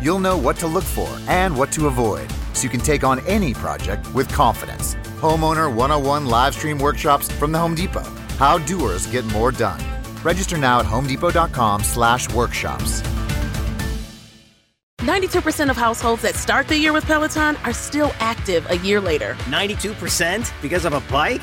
You'll know what to look for and what to avoid so you can take on any project with confidence. Homeowner 101 live stream workshops from the Home Depot. How doers get more done. Register now at homedepot.com/workshops. 92% of households that start the year with Peloton are still active a year later. 92% because of a bike?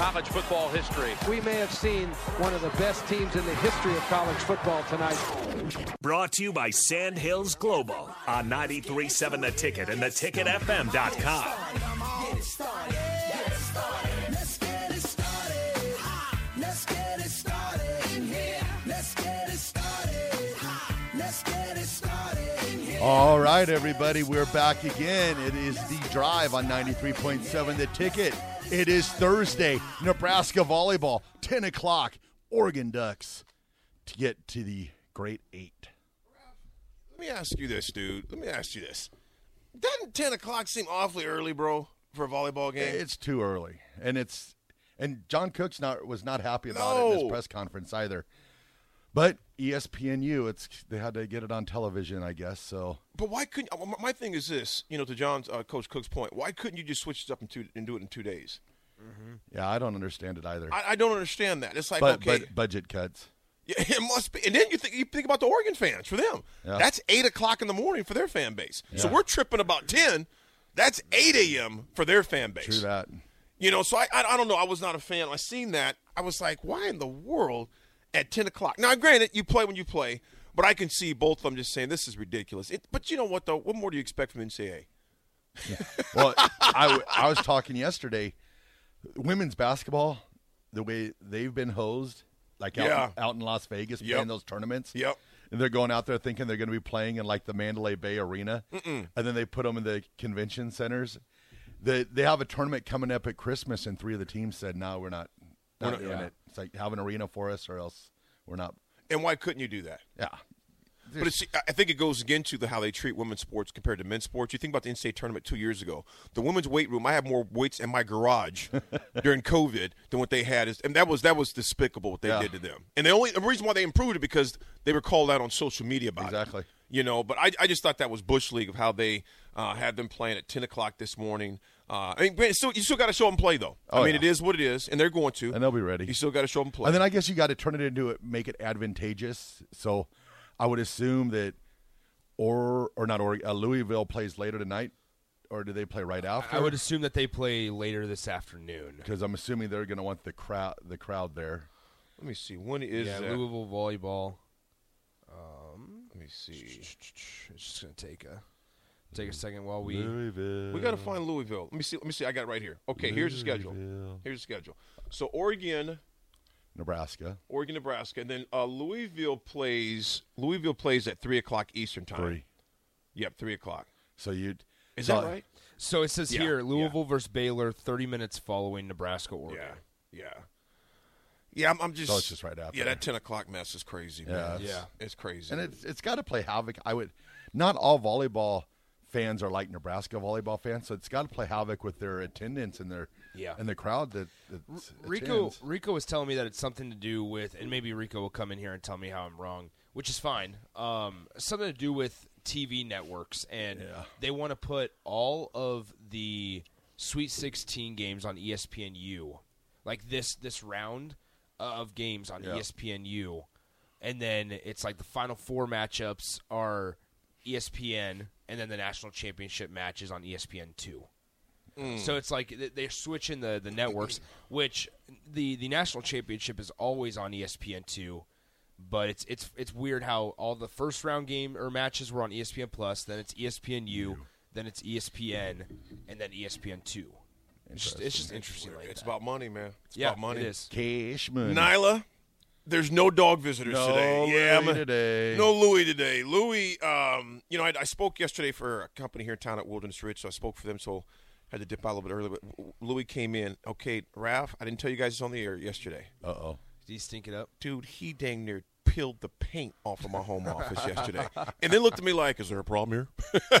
college football history. We may have seen one of the best teams in the history of college football tonight. Brought to you by Sandhills Global on 93.7 The Ticket and theticketfm.com. All right, everybody, we're back again. It is the drive on 93.7 The Ticket. It is Thursday, Nebraska volleyball, 10 o'clock, Oregon Ducks to get to the Great Eight. Let me ask you this, dude. Let me ask you this. Doesn't 10 o'clock seem awfully early, bro, for a volleyball game? It's too early, and it's and John Cook's not was not happy about it in his press conference either. But ESPNU, it's they had to get it on television, I guess. So But why couldn't? uh, My thing is this, you know, to John's uh, Coach Cook's point. Why couldn't you just switch it up and, two, and do it in two days? yeah, I don't understand it either. I, I don't understand that. It's like but okay, but budget cuts. yeah, it must be. And then you think you think about the Oregon fans for them. Yeah. That's eight o'clock in the morning for their fan base. So we're tripping about ten. That's eight a.m. for their fan base. True that. You know, so I, I I don't know. I was not a fan. I seen that. I was like, why in the world at ten o'clock? Now, granted, you play when you play, but I can see both of them just saying this is ridiculous. It, but you know what though? What more do you expect from NCAA? Well, I, w- I was talking yesterday. Women's basketball, the way they've been hosed, like out, Yeah. out in Las Vegas Yep. playing those tournaments. Yep. And they're going out there thinking they're going to be playing in like the Mandalay Bay Arena, Mm-mm. and then they put them in the convention centers. They they have a tournament coming up at Christmas, and three of the teams said, "No, we're not, not doing yeah. it. It's like have an arena for us, or else we're not." And why couldn't you do that? Yeah. But it's, I think it goes again to the how they treat women's sports compared to men's sports. You think about the NCAA tournament two years ago. The women's weight room, I have more weights in my garage during COVID than what they had. Is, and that was that was despicable what they Yeah. did to them. And the only the reason why they improved it because they were called out on social media about Exactly. it. You know, but I, I just thought that was bush league of how they uh, had them playing at ten o'clock this morning. Uh, I mean, granted, still, you still got to show them play though. Oh, I mean, yeah. it is what it is, and they're going to, and they'll be ready. You still got to show them play. And then I guess you got to turn it into it, make it advantageous. So I would assume that, or or not, or uh, Louisville plays later tonight, or do they play right after? I would assume that they play later this afternoon. because I'm assuming they're going to want the crowd the crowd there. Let me see. When is yeah, that? Louisville volleyball. Um, Let me see. It's just gonna take a take a second while we. Louisville. We got to find Louisville. Let me see. Let me see. I got it right here. Okay, here's the schedule. Louisville. Here's the schedule. So Oregon, Nebraska. Oregon, Nebraska, and then uh, Louisville plays. Louisville plays at three o'clock Eastern time. Three. Yep, three o'clock. So you Is so- that right? So it says Yeah, here yeah. Louisville versus Baylor, thirty minutes following Nebraska Oregon. Yeah, yeah, yeah. I'm, I'm just. So it's just right after. Yeah, that ten o'clock mess is crazy. Yeah, man. it's- Yeah. it's crazy. and it's it's got to play havoc. I would not all volleyball fans are like Nebraska volleyball fans, so it's got to play havoc with their attendance and their Yeah. and the crowd that, that Rico attends. Rico was telling me that it's something to do with, and maybe Rico will come in here and tell me how I'm wrong, which is fine. Um, something to do with TV networks, and they want to put all of the Sweet 16 games on ESPNU, like this this round of games on Yeah. ESPNU, and then it's like the final four matchups are ESPN, and then the national championship matches on ESPN two. Hmm. So it's like they're switching the, the networks, which the the national championship is always on ESPN two, but it's it's it's weird how all the first round game or matches were on ESPN plus, then it's ESPN U, then it's ESPN, and then ESPN two. It's just, it's just interesting like It's that. about money, man. It's Yeah, about money. it is. Cash money. Nyla, there's no dog visitors No today. Yeah, Louis I'm- today. No Louis today. Louis, um, you know, I, I spoke yesterday for a company here in town at Wilderness Ridge, so I spoke for them, so I had to dip out a little bit early. But Louis came in. Okay, Ralph, I didn't tell you guys this on the air yesterday. Uh oh. Did he stink it up? Dude, he dang near peeled the paint off of my home office yesterday. And then looked at me like, is there a problem here?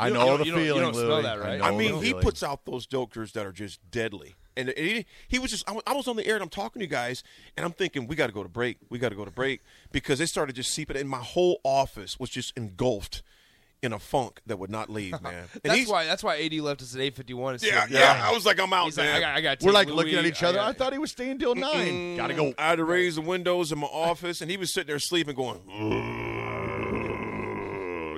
I You know don't- the you don't- you feeling, don't smell Louis. that, right? know I mean, he feeling. puts out those jokers that are just deadly. And he, he was just, I was on the air and I'm talking to you guys, and I'm thinking, we got to go to break. We got to go to break because they started just seeping, and my whole office was just engulfed in a funk that would not leave, man. And That's he's- why that's why AD left us at eight fifty one. Yeah, yeah, I was like, I'm out, He's like. I got, I got We're like looking at each other. I, thought he was staying till nine. Gotta go. I had to raise the windows in my office, and he was sitting there sleeping, going,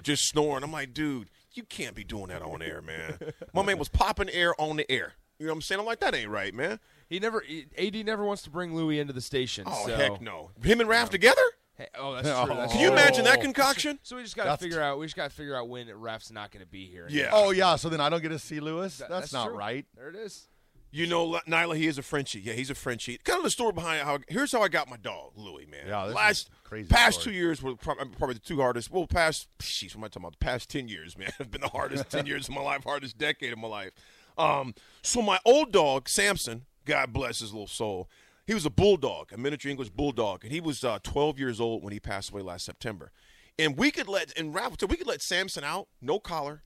just snoring. I'm like, dude, you can't be doing that on air, man. My man was popping air on the air. You know what I'm saying? I'm like, that ain't right, man. He never AD never wants to bring Louis into the station. Oh so. heck no. Him and Raff together? Hey, oh, that's true. That's Can you true. imagine that concoction? So we just got to That's- figure out. We just got to figure out when Raff's not going to be here. Yeah. Oh yeah. So then I don't get to see Lewis. That- that's, not true. right. There it is. You know, L- Nyla, he is a Frenchie. Yeah, he's a Frenchie. Kind of the story behind how. Here's how I got my dog, Louis. Man, Yeah, this is last crazy past story. two years were prob- probably the two hardest. Well, past jeez, what am I talking about? The past ten years, man, have been the hardest ten years of my life, hardest decade of my life. Um, so my old dog, Samson, God bless his little soul. He was a bulldog, a miniature English bulldog, and he was uh, 12 years old when he passed away last September. And we could let and Ralph, we could let Samson out, no collar.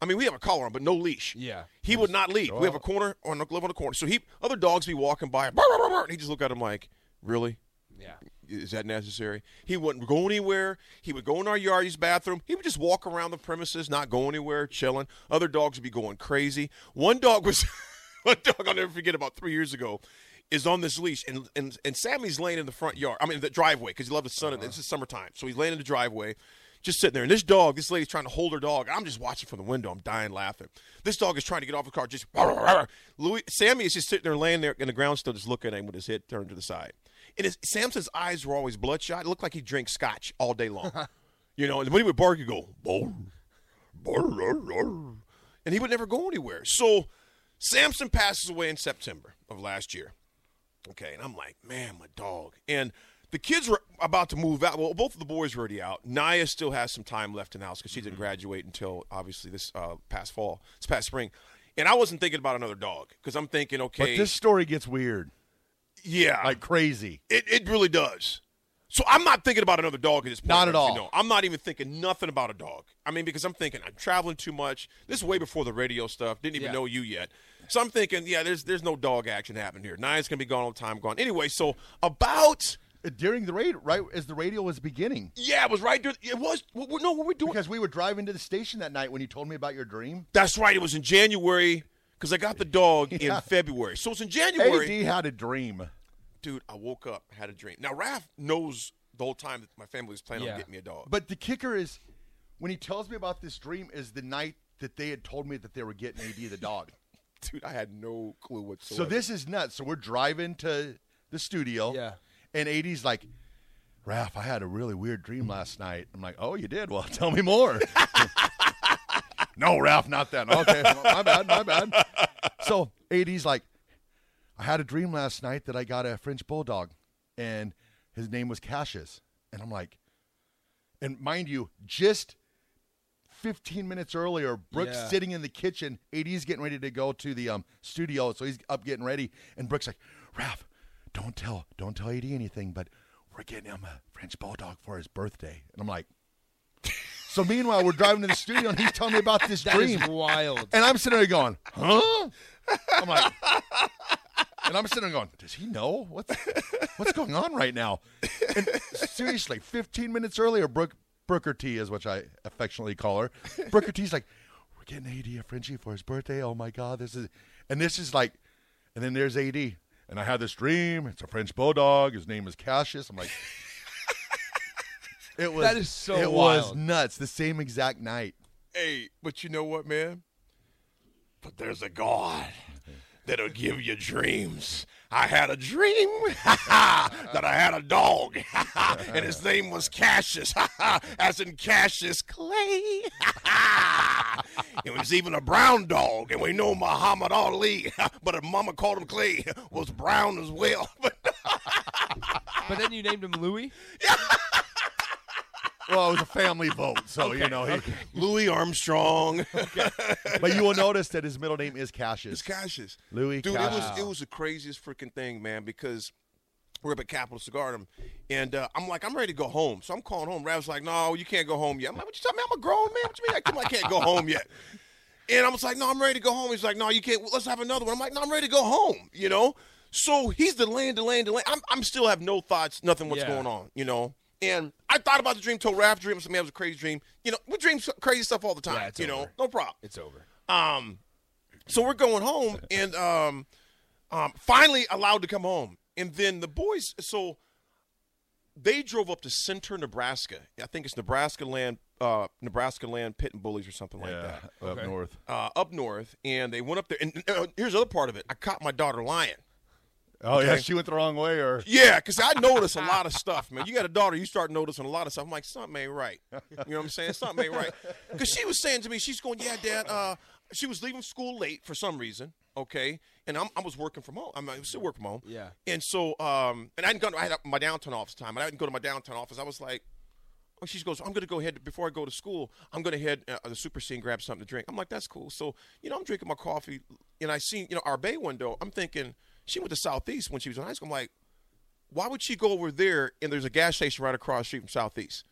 I mean, we have a collar on, but no leash. Yeah. He would not leave. We have a corner or on live on the corner. So he other dogs be walking by, and he just look at him like, really? Yeah. Is that necessary? He wouldn't go anywhere. He would go in our yard, use bathroom. He would just walk around the premises, not go anywhere, chilling. Other dogs would be going crazy. One dog was, one dog I'll never forget about three years ago, is on this leash, and and, and Sammy's laying in the front yard. I mean, the driveway because he loved the sun. Uh-huh. It's summertime, so he's laying in the driveway, just sitting there. And this dog, this lady's trying to hold her dog. I'm just watching from the window. I'm dying laughing. This dog is trying to get off the car. Just Louis, Sammy is just sitting there laying there in the ground, still just looking at him with his head turned to the side. And his, Samson's eyes were always bloodshot. It looked like he drank scotch all day long. you know, and when he would bark, he'd go, "Bark, bark, bark, bark." and he would never go anywhere. So Samson passes away in September of last year. Okay, and I'm like, man, my dog. And the kids were about to move out. Well, both of the boys were already out. Naya still has some time left in the house because she didn't graduate until obviously this uh, past fall, this past spring. And I wasn't thinking about another dog because I'm thinking, okay, But this story gets weird, yeah, like crazy. it, it really does. So I'm not thinking about another dog at this point. Not at all. know. I'm not even thinking nothing about a dog. I mean, because I'm thinking I'm traveling too much. This is way before the radio stuff. Didn't even Yeah. know you yet. So I'm thinking, yeah, there's there's no dog action happening here. Nine's gonna be gone all the time, gone. Anyway, so about During the radio, right as the radio was beginning, yeah, it was right during. It was what, what- no, what were we doing? because we were driving to the station that night when you told me about your dream. That's right. It was in January because I got the dog Yeah. in February. So it's in January. AD had a dream. Dude, I woke up, had a dream. Now Raph knows the whole time that my family was planning Yeah. on getting me a dog. But the kicker is, when he tells me about this dream, is the night that they had told me that they were getting AD the dog. dude, I had no clue whatsoever. So this is nuts. So we're driving to the studio. Yeah. And AD's like, Ralph, I had a really weird dream last night. I'm like, oh, you did? Well, tell me more. no, Ralph, not that. Okay, my bad, my bad. So AD's like, I had a dream last night that I got a French bulldog, and his name was Cassius. And I'm like, and mind you, just 15 minutes earlier, Brooks Yeah. sitting in the kitchen. AD's getting ready to go to the um, studio, so he's up getting ready. And Brooks like, Ralph, don't tell, don't tell AD anything, but we're getting him a French bulldog for his birthday. And I'm like, So meanwhile, we're driving to the studio, and he's telling me about this That dream. wild. And I'm sitting there going, huh? I'm like, and I'm sitting there going, does he know what's what's going on right now? And seriously, 15 minutes earlier, Brooke Brooker T is what I affectionately call her. Brooker T's like, we're getting AD a Frenchie for his birthday. Oh my God, this is, and this is like, and then there's AD, and I had this dream. It's a French bulldog. His name is Cassius. I'm like. It was That is so It was nuts. The same exact night. Hey, but you know what, man? But there's a God that'll give you dreams. I had a dream that I had a dog, and his name was Cassius, as in Cassius Clay. It was even a brown dog, and we know Muhammad Ali, but if Mama called him Clay, was brown as well. But then you named him Louis. Well, it was a family vote, so you know. He, Louis Armstrong. but you will notice that his middle name is Cassius. It's Cassius. Louis Dude, Cassius. it was it was the craziest freaking thing, man. Because we're up at Capitol Cigardum, and uh, I'm like, I'm ready to go home. So I'm calling home. Raff's like, No, you can't go home yet. I'm like, What you talking about? I'm a grown man. What you mean? I come- I can't go home yet. And I was like, No, I'm ready to go home. He's like, No, you can't. Let's have another one. I'm like, No, I'm ready to go home. You know. So he's delaying, delaying, delaying. I'm, I'm still have no thoughts, nothing what's Yeah. going on. You know. And I thought about the dream, told Raff dream. I said, Man, it was a crazy dream. You know, we dream crazy stuff all the time. Yeah, you know, no problem. It's over. Um, so we're going home, and um, um, finally allowed to come home, and then the boys. So they drove up to Center, Nebraska. I think it's Nebraska land, uh, Nebraska land pit and bullies or something like that. up north. Uh, up north, and they went up there. And uh, here's the other part of it: I caught my daughter lying. Oh yeah, she went the wrong way, or Yeah, because I notice a lot of stuff, man. You got a daughter, you start noticing a lot of stuff. I'm like, something ain't right. You know what I'm saying? Something ain't right. Because she was saying to me, she's going, yeah, Dad. Uh, she was leaving school late for some reason. Okay, and I'm, I was working from home. I'm, I still working from home. Yeah. And so, um, and I didn't go. To, I had my downtown office time, and I didn't go to my downtown office. I was like. Oh, she goes, I'm going to go ahead, before I go to school, I'm going to head uh, the Super and grab something to drink. I'm like, that's cool. So, you know, I'm drinking my coffee, and I see, you know, our bay window. I'm thinking, she went to Southeast when she was in high school. I'm like, why would she go over there and there's a gas station right across the street from Southeast?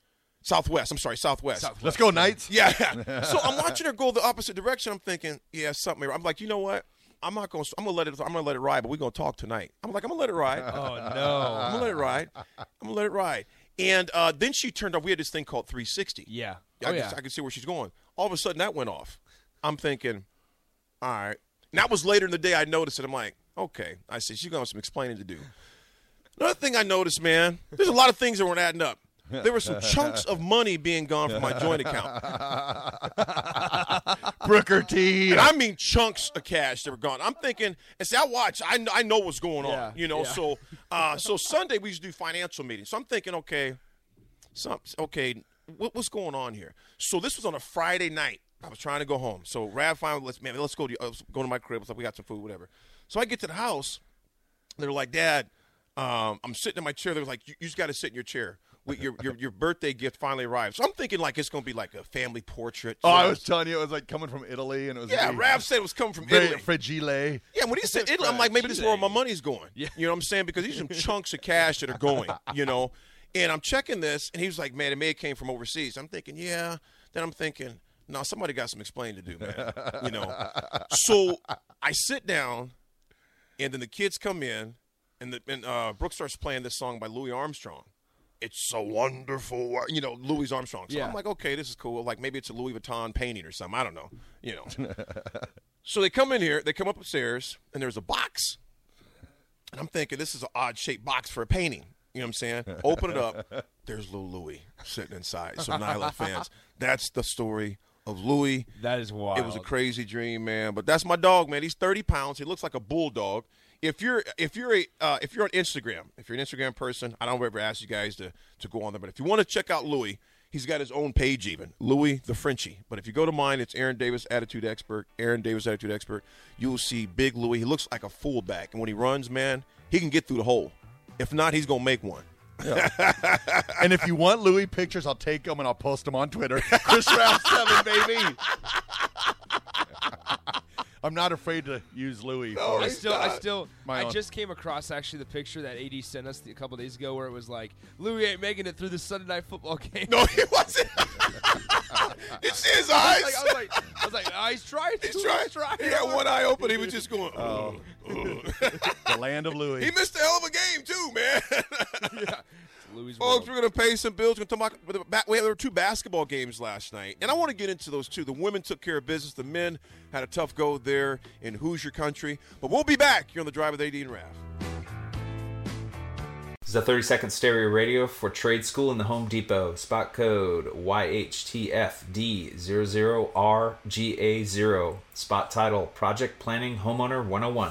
Southwest, I'm sorry, Southwest. let's go Knights. Yeah. so I'm watching her go the opposite direction. I'm thinking, yeah, something. I'm like, you know what? I'm not going. to I'm gonna let it. I'm gonna let it ride. But we're gonna talk tonight. I'm like, I'm gonna let it ride. Oh no. I'm gonna let it ride. I'm gonna let it ride. And uh, then she turned off. We had this thing called 360. Yeah. I, Oh could, yeah. I could see where she's going. All of a sudden, that went off. I'm thinking, all right. And that was later in the day. I noticed it. I'm like, okay. I said she's got some explaining to do. Another thing I noticed, man, there's a lot of things that weren't adding up. There were some chunks of money being gone from my joint account. Brooker T. And I mean chunks of cash that were gone. I'm thinking, and see, I watch, I know, I know what's going on, Yeah, you know. yeah. So, uh, so Sunday we used to do financial meetings. So I'm thinking, okay, some, okay, what, what's going on here? So this was on a Friday night. I was trying to go home. So Raff finally, let's man, let's go to uh, go to my crib. Like we got some food, whatever. So I get to the house. They're like, Dad, um, I'm sitting in my chair. They're like, you, you just got to sit in your chair. Your, your your birthday gift finally arrived. So I'm thinking like it's gonna be like a family portrait. Oh, I was telling you, it was like coming from Italy, and it was yeah, very- Raff said it was coming from very Italy. fragile. Yeah, when he said Italy, I'm like, maybe this is where my money's going. Yeah. You know what I'm saying? Because these are some chunks of cash that are going, you know. And I'm checking this, and he was like, man, it may have came from overseas. I'm thinking, yeah. Then I'm thinking, no, somebody got some explaining to do, man. you know. So I sit down, and then the kids come in, and, the, and uh, Brooke starts playing this song by Louis Armstrong. It's so wonderful, you know, Louis Armstrong. So Yeah. I'm like, okay, this is cool. Like maybe it's a Louis Vuitton painting or something. I don't know, you know. So they come in here, they come up upstairs, and there's a box. And I'm thinking, this is an odd shaped box for a painting. You know what I'm saying? Open it up. There's little Louis sitting inside. So Nyla fans, that's the story of Louis. That is wild. It was a crazy dream, man. But that's my dog, man. He's 30 pounds. He looks like a bulldog. If you're if you're a uh, if you're on Instagram, if you're an Instagram person, I don't ever ask you guys to to go on there. But if you want to check out Louis, he's got his own page even, Louis the Frenchie. But if you go to mine, it's Aaron Davis Attitude Expert. Aaron Davis Attitude Expert. You will see Big Louis. He looks like a fullback, and when he runs, man, he can get through the hole. If not, he's gonna make one. and if you want Louis pictures, I'll take them and I'll post them on Twitter. Chris Raff seven, baby. I'm not afraid to use Louis. for I still, I still, my I own. just came across actually the picture that AD sent us a couple days ago, where it was like Louis ain't making it through the Sunday night football game. No, he wasn't. It's his I eyes. was like, I was like, I was like, oh, he's trying. He's trying. He had one eye open. He was just going. Oh. "Ugh, ugh." the land of Louis. he missed a hell of a game too, man. yeah. Louis Folks, we're going to pay some bills. We're going to talk about. ba- We had there were two basketball games last night, and I want to get into those two. The women took care of business. The men had a tough go there in Hoosier country. But we'll be back here on the drive with AD and Raff. This is a 30 second stereo radio for trade school in the Home Depot. Spot code YHTFD00RGA0. Spot title Project Planning Homeowner 101.